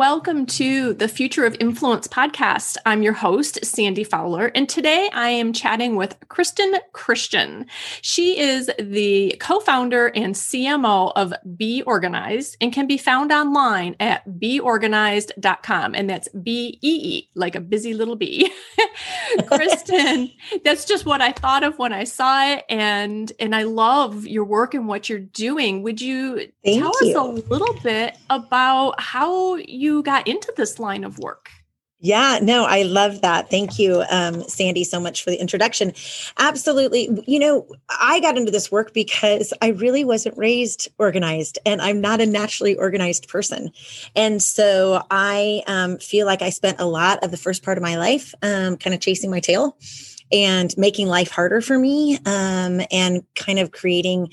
Welcome to the Future of Influence podcast. I'm your host, Sandy Fowler, and today I am chatting with Kristen Christian. She is the co founder and CMO of Bee Organized and can be found online at beeorganized.com. And that's B E E, like a busy little bee. Kristen, that's just what I thought of when I saw it. And, and I love your work and what you're doing. Would you Thank tell you. us a little bit about how you got into this line of work. Yeah, no, I love that. Thank you, um, Sandy, so much for the introduction. Absolutely. You know, I got into this work because I really wasn't raised organized and I'm not a naturally organized person. And so I um, feel like I spent a lot of the first part of my life um, kind of chasing my tail and making life harder for me um, and kind of creating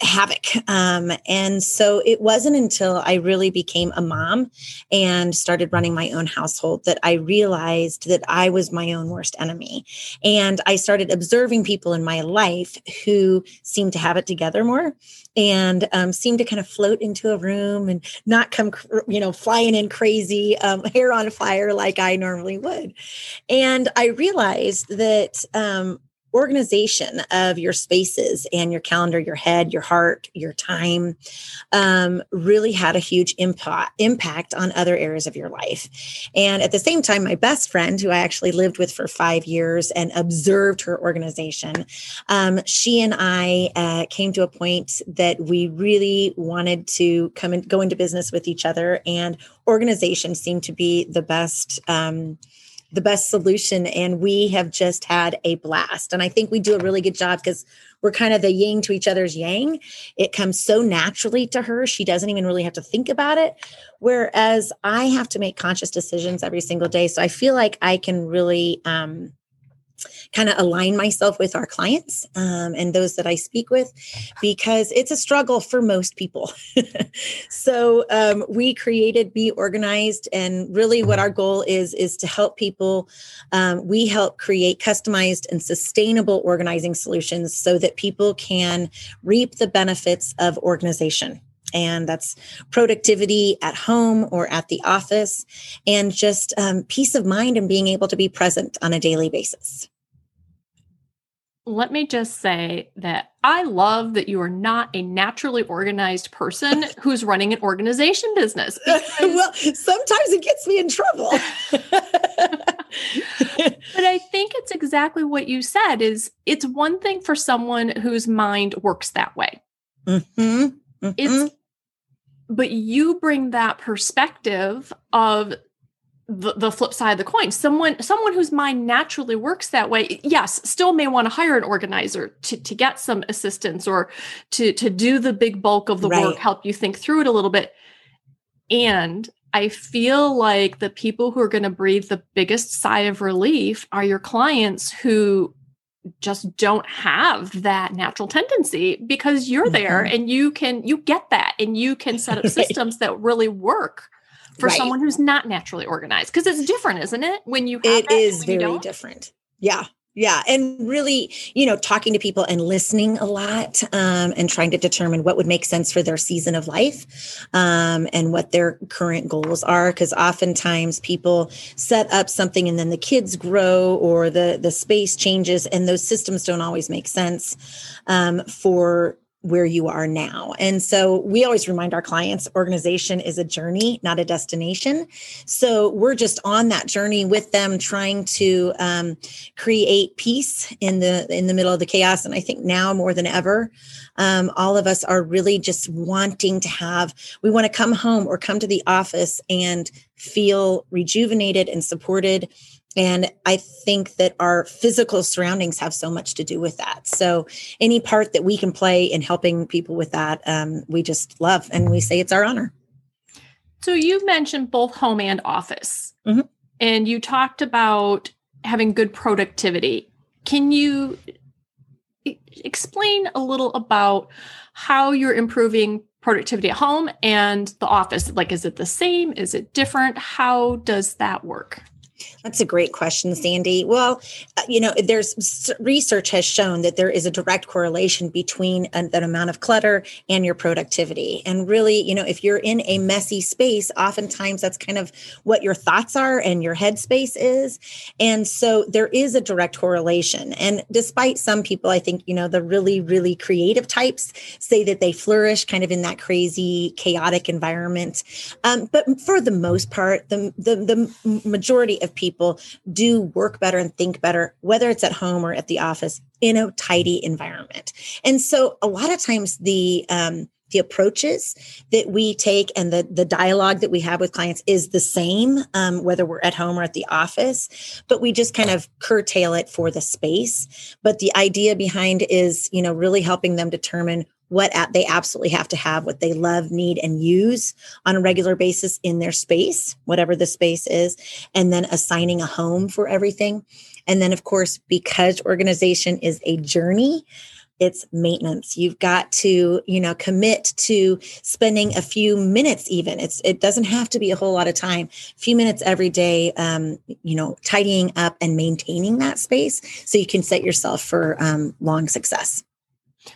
havoc. Um, and so it wasn't until I really became a mom and started running my own household that I realized that I was my own worst enemy. And I started observing people in my life who seemed to have it together more and um, seemed to kind of float into a room and not come, you know, flying in crazy, um, hair on fire like I normally would. And I realized that um, organization of your spaces and your calendar, your head, your heart, your time um, really had a huge impact impact on other areas of your life. And at the same time, my best friend, who I actually lived with for five years and observed her organization, um, she and I uh, came to a point that we really wanted to come and go into business with each other, and organization seemed to be the best. Um, the best solution and we have just had a blast. And i think we do a really good job because we're kind of the yin to each other's yang. It comes so naturally to her she doesn't even really have to think about it. Whereas i have to make conscious decisions every single day so i feel like i can really um, kind of align myself with our clients um, and those that I speak with because it's a struggle for most people. so um, we created Bee Organized, and really what our goal is is to help people. Um, we help create customized and sustainable organizing solutions so that people can reap the benefits of organization and that's productivity at home or at the office and just um, peace of mind and being able to be present on a daily basis let me just say that I love that you are not a naturally organized person who's running an organization business. well, sometimes it gets me in trouble. but I think it's exactly what you said is it's one thing for someone whose mind works that way. Mm-hmm. Mm-hmm. It's but you bring that perspective of the, the flip side of the coin someone someone whose mind naturally works that way yes still may want to hire an organizer to, to get some assistance or to to do the big bulk of the Right. work help you think through it a little bit and i feel like the people who are going to breathe the biggest sigh of relief are your clients who just don't have that natural tendency because you're there Mhm. and you can you get that and you can set up Right. systems that really work for Right. someone who's not naturally organized because it's different isn't it when you have It is very different. Yeah. Yeah. And really, you know, talking to people and listening a lot um, and trying to determine what would make sense for their season of life um, and what their current goals are. Because oftentimes people set up something and then the kids grow or the, the space changes and those systems don't always make sense um, for where you are now. And so we always remind our clients organization is a journey, not a destination. So we're just on that journey with them, trying to um, create peace in the in the middle of the chaos. And I think now more than ever, um, all of us are really just wanting to have. We want to come home or come to the office and feel rejuvenated and supported. And I think that our physical surroundings have so much to do with that. So, any part that we can play in helping people with that, um, we just love and we say it's our honor. So you mentioned both home and office. Mhm. And you talked about having good productivity. Can you explain a little about how you're improving productivity at home and the office? Like, is it the same? Is it different? How does that work? That's a great question, Sandy. Well, uh, you know, there's research has shown that there is a direct correlation between an, an amount of clutter and your productivity. And really, you know, if you're in a messy space, oftentimes that's kind of what your thoughts are and your headspace is. And so there is a direct correlation. And despite some people, I think, you know, the really, really creative types say that they flourish kind of in that crazy, chaotic environment. Um, but for the most part, the, the, the majority of people do work better and think better, whether it's at home or at the office in a tidy environment. And so a lot of times the, um, the approaches that we take and the, the dialogue that we have with clients is the same um, whether we're at home or at the office but we just kind of curtail it for the space but the idea behind is you know really helping them determine what they absolutely have to have, what they love, need, and use on a regular basis in their space, whatever the space is, and then assigning a home for everything. And then, of course, because organization is a journey, it's maintenance. You've got to you know commit to spending a few minutes even. It's it doesn't have to be a whole lot of time. A few minutes every day um, you know tidying up and maintaining that space so you can set yourself for um, long success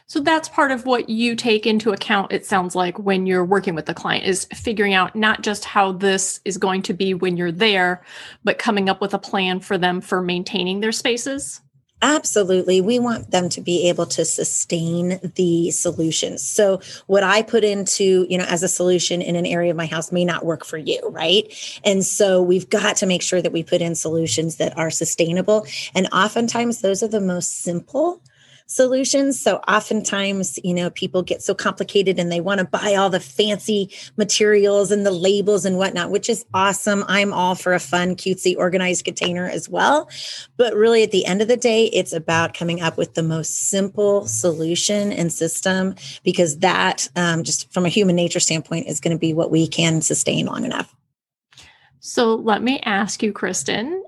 so that's part of what you take into account, it sounds like, when you're working with the client is figuring out not just how this is going to be when you're there, but coming up with a plan for them for maintaining their spaces. Absolutely. We want them to be able to sustain the solutions. So what I put into, you know, as a solution in an area of my house may not work for you, right? And so we've got to make sure that we put in solutions that are sustainable. And oftentimes those are the most simple solutions. So oftentimes, you know, people get so complicated and they want to buy all the fancy materials and the labels and whatnot, which is awesome. I'm all for a fun, cutesy, organized container as well. But really, at the end of the day, it's about coming up with the most simple solution and system because that, um, just from a human nature standpoint, is going to be what we can sustain long enough. So let me ask you, Kristen,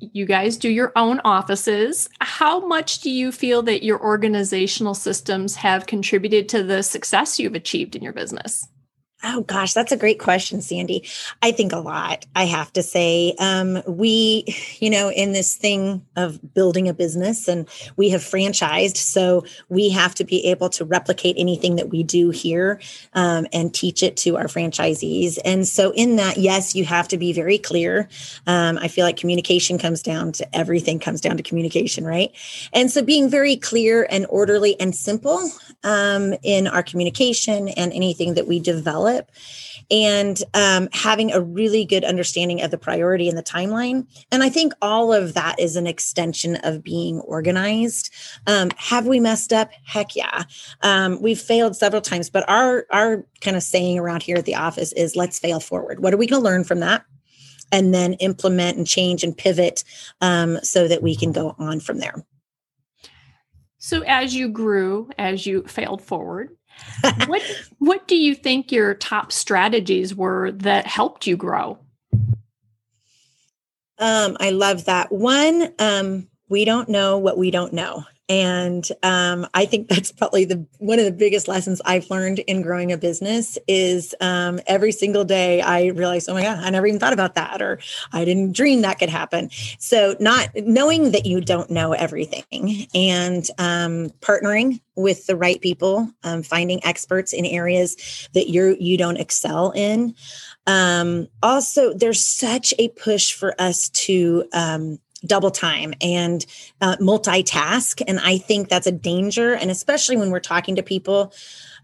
you guys do your own offices. How much do you feel that your organizational systems have contributed to the success you've achieved in your business? Oh gosh, that's a great question, Sandy. I think a lot. I have to say, um, we, you know, in this thing of building a business, and we have franchised, so we have to be able to replicate anything that we do here um, and teach it to our franchisees. And so, in that, yes, you have to be very clear. Um, I feel like communication comes down to everything comes down to communication, right? And so, being very clear and orderly and simple um, in our communication and anything that we develop and um, having a really good understanding of the priority and the timeline. And I think all of that is an extension of being organized. Um, have we messed up? Heck yeah. Um, we've failed several times, but our our kind of saying around here at the office is let's fail forward. What are we going to learn from that? And then implement and change and pivot um, so that we can go on from there. So, as you grew, as you failed forward, what what do you think your top strategies were that helped you grow? Um, I love that. One, um, we don't know what we don't know and um, i think that's probably the one of the biggest lessons i've learned in growing a business is um, every single day i realize oh my god i never even thought about that or i didn't dream that could happen. So not knowing that you don't know everything and um, partnering with the right people um, finding experts in areas that you're you don't excel in. Um, also there's such a push for us to um, double time and uh, multitask. And I think that's a danger. And especially when we're talking to people,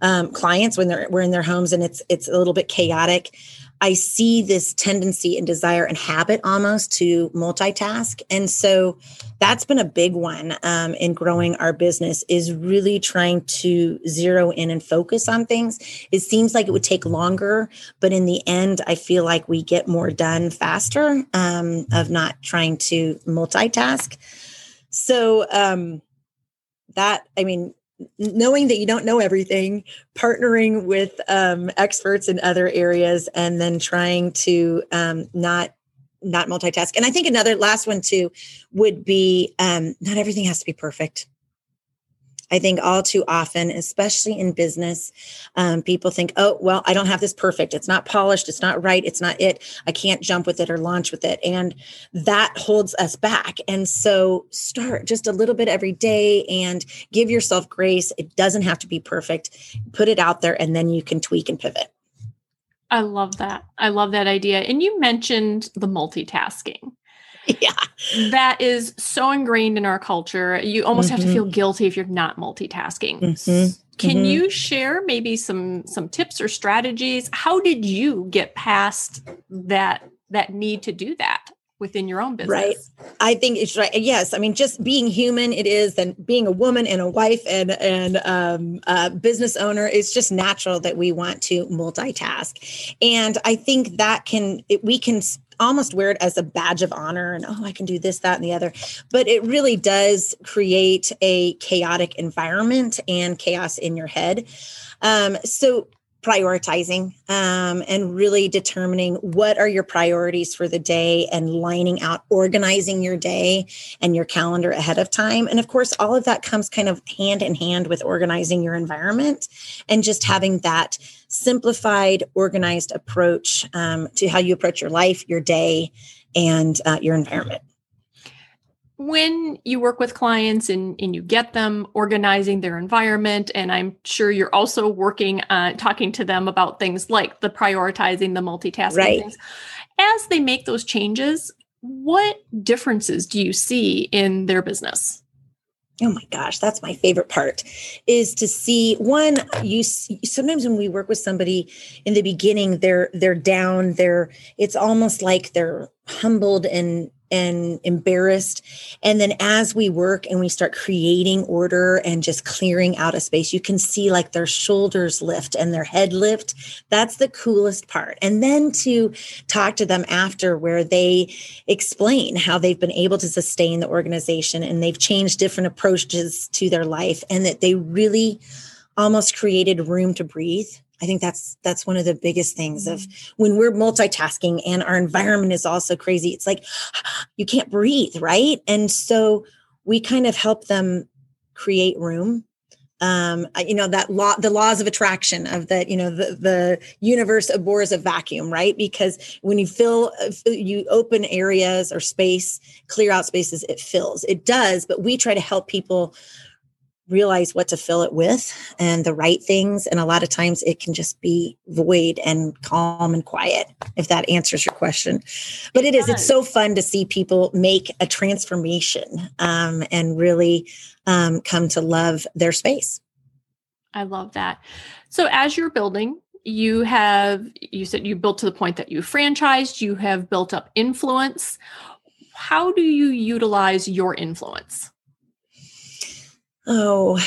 um, clients, when they're we're in their homes and it's it's a little bit chaotic. I see this tendency and desire and habit almost to multitask. And so that's been a big one um, in growing our business is really trying to zero in and focus on things. It seems like it would take longer, but in the end, I feel like we get more done faster um, of not trying to multitask. So um, that, I mean, knowing that you don't know everything, partnering with um, experts in other areas, and then trying to um, not not multitask. And I think another last one too would be um, not everything has to be perfect. I think all too often, especially in business, um, people think, oh, well, I don't have this perfect. It's not polished. It's not right. It's not it. I can't jump with it or launch with it. And that holds us back. And so start just a little bit every day and give yourself grace. It doesn't have to be perfect. Put it out there and then you can tweak and pivot. I love that. I love that idea. And you mentioned the multitasking. Yeah. That is so ingrained in our culture. You almost mm-hmm. have to mm-hmm. feel guilty if you're not multitasking. Mm-hmm. Can mm-hmm. you share maybe some some tips or strategies? How did you get past that that need to do that? within your own business. Right. I think it's right. Yes. I mean, just being human, it is, and being a woman and a wife and and um, a business owner, it's just natural that we want to multitask. And I think that can it, we can almost wear it as a badge of honor and oh i can do this that and the other. But it really does create a chaotic environment and chaos in your head. Um, so prioritizing um, and really determining what are your priorities for the day and lining out organizing your day and your calendar ahead of time. And of course all of that comes kind of hand in hand with organizing your environment and just having that simplified organized approach um, to how you approach your life your day and uh, your environment when you work with clients and, and you get them organizing their environment and i'm sure you're also working uh, talking to them about things like the prioritizing the multitasking right. things as they make those changes what differences do you see in their business oh my gosh that's my favorite part is to see one you sometimes when we work with somebody in the beginning they're they're down they're it's almost like they're humbled and and embarrassed. And then as we work and we start creating order and just clearing out a space, you can see like their shoulders lift and their head lift. That's the coolest part. And then to talk to them after where they explain how they've been able to sustain the organization and they've changed different approaches to their life and that they really almost created room to breathe I think that's that's one of the biggest things of mm-hmm. when we're multitasking and our environment is also crazy. It's like you can't breathe, right? And so we kind of help them create room. Um, you know that law, the laws of attraction of that. You know the the universe abhors a vacuum, right? Because when you fill, uh, you open areas or space, clear out spaces, it fills. It does, but we try to help people realize what to fill it with and the right things. And a lot of times it can just be void and calm and quiet, if that answers your question. But it is, it's so fun to see people make a transformation um, and really um, come to love their space. I love that. So as you're building, you have, you said you built to the point that you franchised, you have built up influence. How do you utilize your influence? Oh,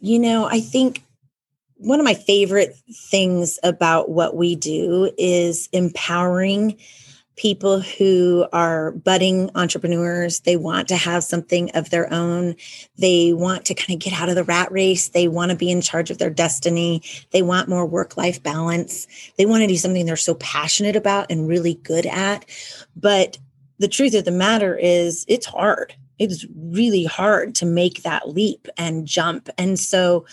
you know, I think one of my favorite things about what we do is empowering people who are budding entrepreneurs. They want to have something of their own. They want to kind of get out of the rat race. They want to be in charge of their destiny. They want more work life balance. They want to do something they're so passionate about and really good at. But the truth of the matter is, it's hard it's really hard to make that leap and jump. And so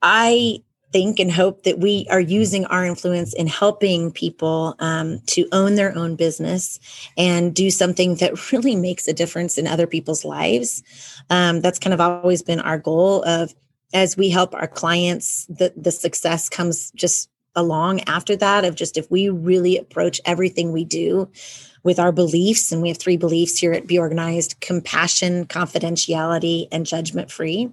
I think and hope that we are using our influence in helping people um, to own their own business and do something that really makes a difference in other people's lives. Um, that's kind of always been our goal of as we help our clients, the, the success comes just along after that of just if we really approach everything we do with our beliefs, and we have three beliefs here at Bee Organized compassion, confidentiality, and judgment free.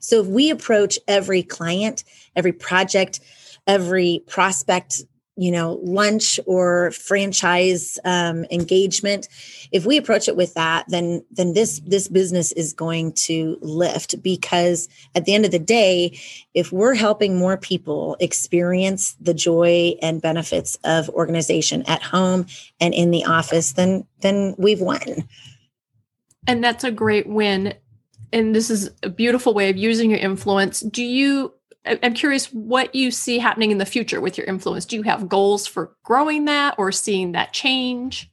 So if we approach every client, every project, every prospect you know lunch or franchise um, engagement if we approach it with that then then this this business is going to lift because at the end of the day if we're helping more people experience the joy and benefits of organization at home and in the office then then we've won. And that's a great win. And this is a beautiful way of using your influence. Do you I'm curious what you see happening in the future with your influence. Do you have goals for growing that or seeing that change?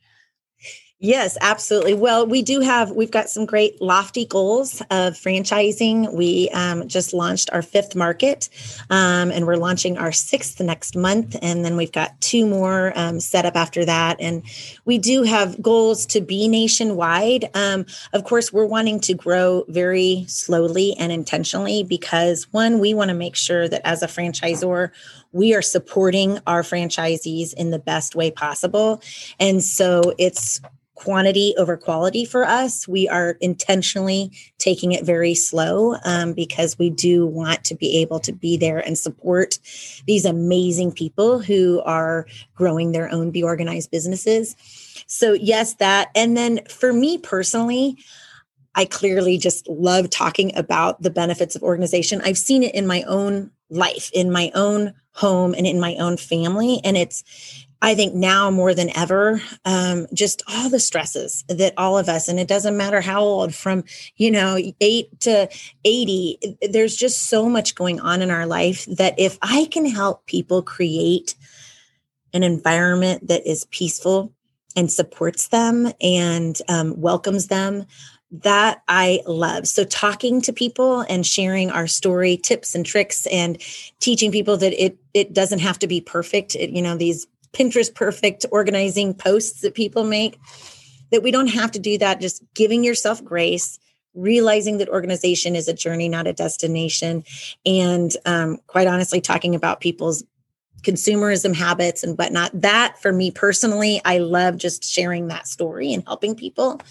Yes, absolutely. Well, we do have, we've got some great lofty goals of franchising. We um, just launched our fifth market um, and we're launching our sixth next month. And then we've got two more um, set up after that. And we do have goals to be nationwide. Um, of course, we're wanting to grow very slowly and intentionally because one, we want to make sure that as a franchisor, we are supporting our franchisees in the best way possible. And so it's quantity over quality for us. We are intentionally taking it very slow um, because we do want to be able to be there and support these amazing people who are growing their own Bee Organized businesses. So, yes, that. And then for me personally, I clearly just love talking about the benefits of organization. I've seen it in my own life, in my own home, and in my own family. And it's I think now more than ever, um, just all the stresses that all of us, and it doesn't matter how old, from you know eight to eighty, there's just so much going on in our life that if I can help people create an environment that is peaceful and supports them and um, welcomes them, that I love. So talking to people and sharing our story, tips and tricks, and teaching people that it it doesn't have to be perfect. It, you know these Pinterest perfect organizing posts that people make, that we don't have to do that. Just giving yourself grace, realizing that organization is a journey, not a destination. And um, quite honestly, talking about people's consumerism habits and whatnot. That for me personally, I love just sharing that story and helping people.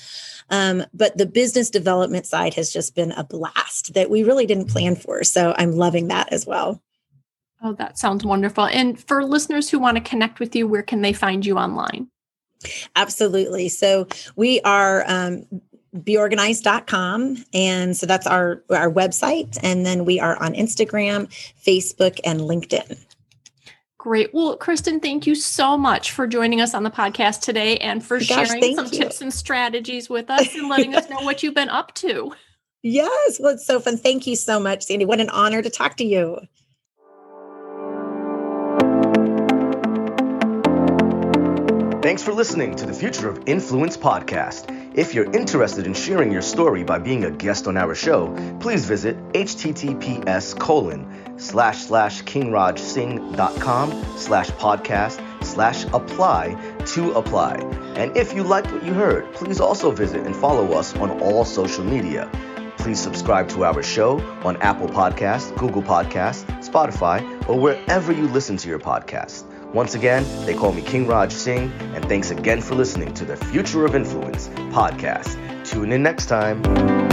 Um, but the business development side has just been a blast that we really didn't plan for. So I'm loving that as well. Oh, that sounds wonderful. And for listeners who want to connect with you, where can they find you online? Absolutely. So we are um, beeorganized.com and so that's our our website and then we are on Instagram, Facebook and LinkedIn. Great. Well, Kristen, thank you so much for joining us on the podcast today and for Gosh, sharing some you. tips and strategies with us and letting us know what you've been up to. Yes, well, it's so fun. Thank you so much, Sandy. What an honor to talk to you. Thanks for listening to the Future of Influence podcast. If you're interested in sharing your story by being a guest on our show, please visit https colon slash slash kingrajsingh.com slash podcast slash apply to apply. And if you liked what you heard, please also visit and follow us on all social media. Please subscribe to our show on Apple Podcasts, Google Podcasts, Spotify, or wherever you listen to your podcast. Once again, they call me King Raj Singh, and thanks again for listening to the Future of Influence podcast. Tune in next time.